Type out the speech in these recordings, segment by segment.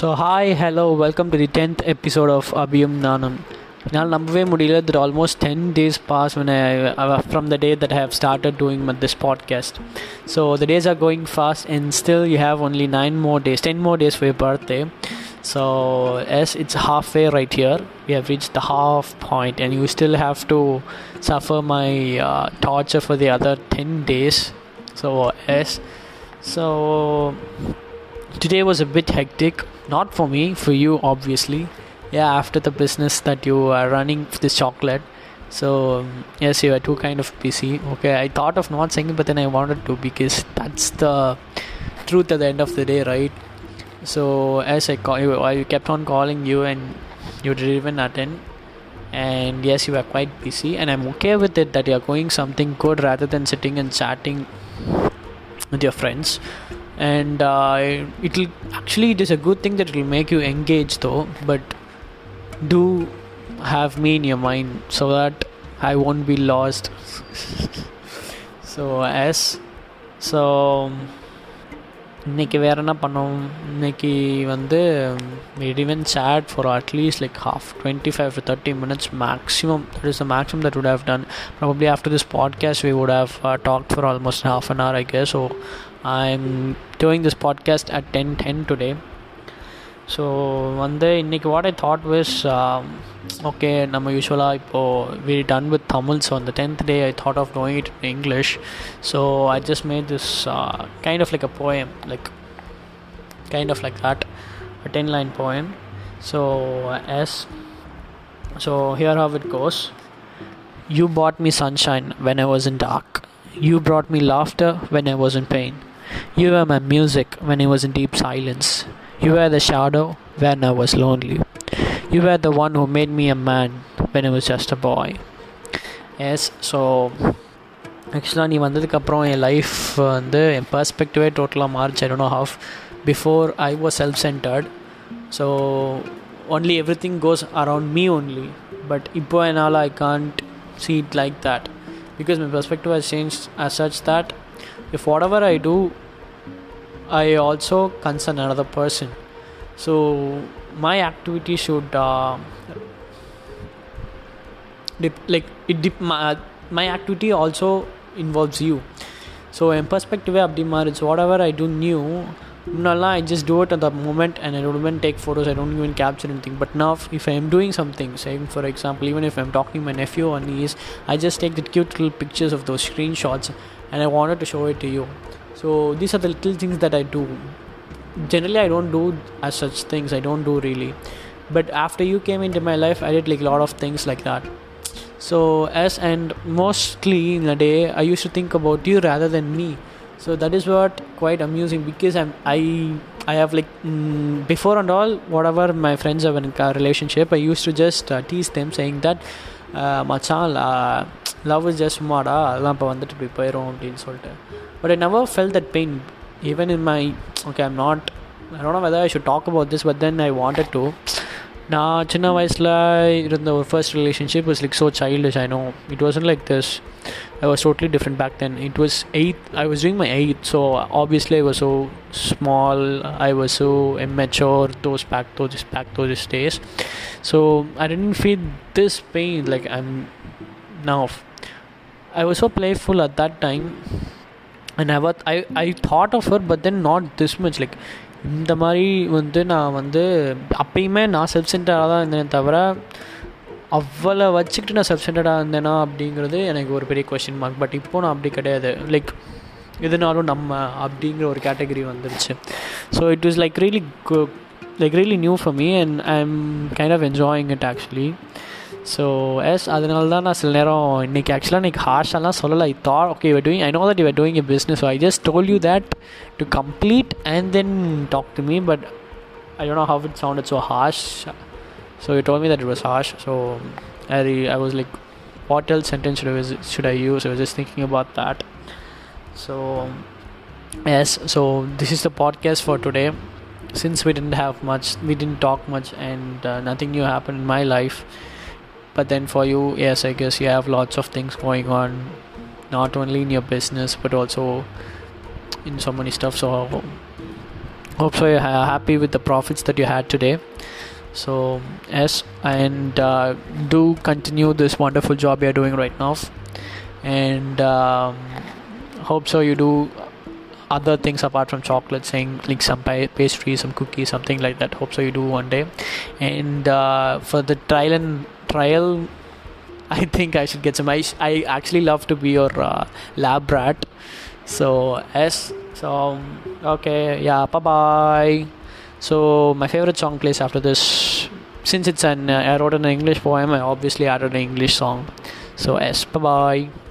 So hi hello welcome to the tenth episode of Abhiyum Naanum என்னால் நம்பவே முடியல that almost 10 days passed when I, uh, from the day that I have started doing my- this podcast. So the days are going fast and still you have only 9 more days, 10 more days for your birthday. So as it's halfway right here, we have reached the half point and you still have to suffer my uh, torture for the other 10 days. So as so today not for me for you obviously. Yeah after the business that you are running this chocolate. So um, yes you are too kind of busy. Okay i thought of not saying it but then i wanted to because that's the truth at the end of the day right? So as i call you i kept on calling you and you didn't even attend. And yes you are quite busy and i'm okay with it that you are going something good rather than sitting and chatting with your friends and uh, it'll actually it is a good thing that it'll make you engage though. But do have me in your mind so that i won't be lost. So s so இன்னைக்கு வேறு என்ன பண்ணோம்? இன்னைக்கு வந்து இடிவன் chat for at least like half twenty five to thirty minutes maximum that is the maximum that would have done probably after this podcast we would have talk for almost half an hour I K so i'm doing this podcast at 10 10 today so வந்து இன்றைக்கி what I thought was okay நம்ம யூஸ்வலாக இப்போது we done with Tamil so அந்த tenth day I thought of doing it in English so I just made this kind of like a poem like kind of like that a 10 line poem so as so here how it goes you bought me sunshine when i was in dark you brought me laughter when i was in pain you were my music when i was in deep silence you were the shadow when i was lonely you were the one who made me a man when i was just a boy yes so ஆக்சுவலாக நீ வந்ததுக்கப்புறம் என் life வந்து என் பர்ஸ்பெக்டிவே டோட்டலாக மாறிச்சு I don't know have before I was self centered. So only everything goes around me only. But Ipo and all I can't see it like that. Because my perspective has changed as such that if whatever I do I also concern another person. So my activity should uh, dip, like it dip, my, my activity also involves you. So in perspective abdi marriage, whatever I do new, I just do it at the moment and I don't even take photos, I don't even capture anything. But now, if I am doing something, say for example, even if I'm talking to my nephew on his, I just take the cute little pictures of those screenshots and I wanted to show it to you so these are the little things that i do. Generally i don't do as such things. I don't do really. But after you came into my life i did like a lot of things like that. So as and mostly in a day i used to think about you rather than me. So that is what quite amusing because i'm i i have like mm, before and all whatever my friends have in a relationship i used to just uh, tease them saying that uh, machan uh, love is just சும்மாடா அதெல்லாம் இப்போ வந்துட்டு இப்படி போயிடும் அப்படின்னு சொல்லிட்டு but I an hour fell that pain even in my okay I'm not I don't know whether I should talk about this but then I wanted to நான் சின்ன வயசில் இருந்த ஒரு first relationship was like so childish I know it Vasan like this I was totally different back then. It was eighth. I was doing my eighth, so obviously I was so small. I was so immature. Those back those back those days, so I didn't feel this pain like I'm now. I was so playful at that time, and I was I I thought of her, but then not this much. Like இந்த மாதிரி வந்து நான் வந்து அப்பயுமே நான் self சென்டராக தான் இருந்தேன் தவிர அவ்வளோ வச்சுக்கிட்டு நான் செல்ஃப் சென்டர்டாக இருந்தேனா அப்படிங்கிறது எனக்கு ஒரு பெரிய கொஷின் மார்க் பட் இப்போ நான் அப்படி கிடையாது. லைக் எதுனாலும் நம்ம அப்படிங்கிற ஒரு கேட்டகரி வந்துருச்சு. So it is like really like really new for me and I am kind of enjoying it actually so yes அதனால தான் நான் சில நேரம் இன்றைக்கி ஆக்சுவலாக இன்றைக்கி ஹார்ஷெல்லாம் சொல்லலை I thought okay you doing I know that you doing a business I just told you that to complete and then talk to me but I don't know how it sounded so harsh so you told me that it was harsh so i, I was like what else sentence should I, should I use i was just thinking about that so yes so this is the podcast for today since we didn't have much we didn't talk much and uh, nothing new happened in my life but then for you yes i guess you have lots of things going on not only in your business but also in so many stuff. So hope so you're happy with the profits that you had today. So yes and uh, do continue this wonderful job you're doing right now. And um, hope so you do other things apart from chocolate saying like some pa- pastry some cookies something like that. Hope so you do one day. And uh, for the trial and trial i think i should get some i, I actually love to be your uh, lab rat so yes so okay yeah bye bye so my favorite song plays after this. Since it's an uh, i wrote an english poem i obviously added an english song. So yes bye bye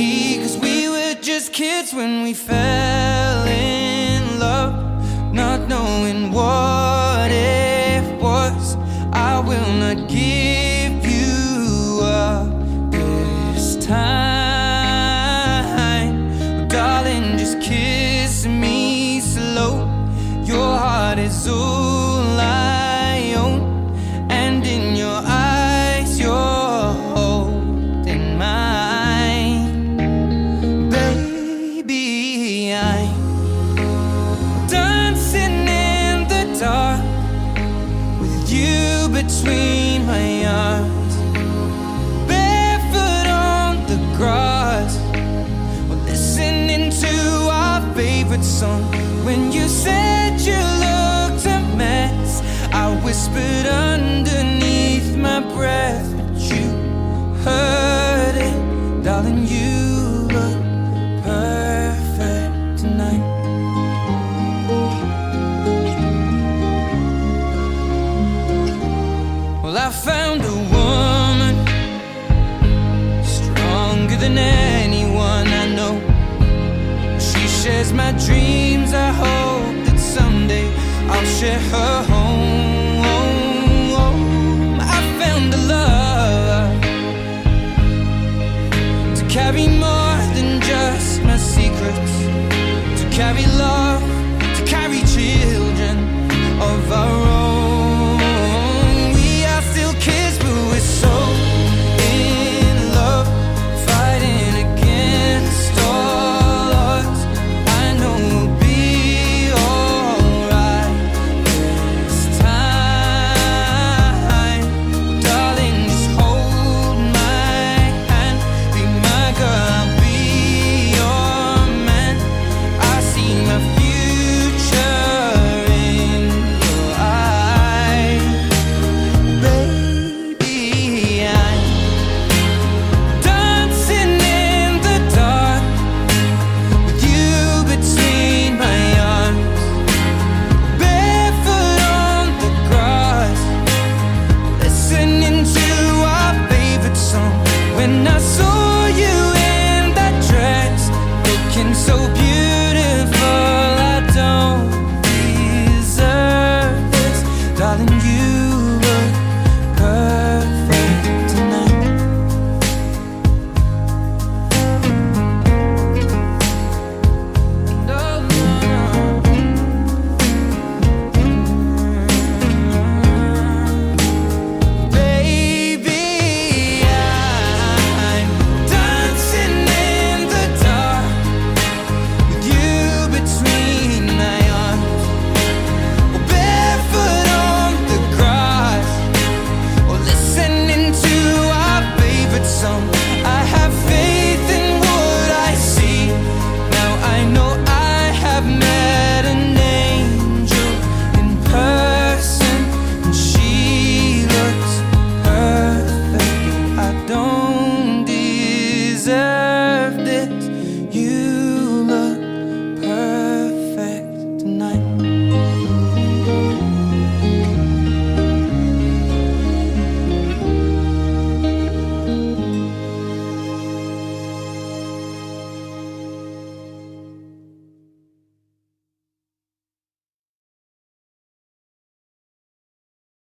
Kids when we fell in love, not knowing what it was. I will not give you up this time. Darling, just kiss me slow. Your heart is all song. When you said you looked a mess, I whispered underneath my breath, but you heard it, darling. You look perfect tonight. Well, I found share her home.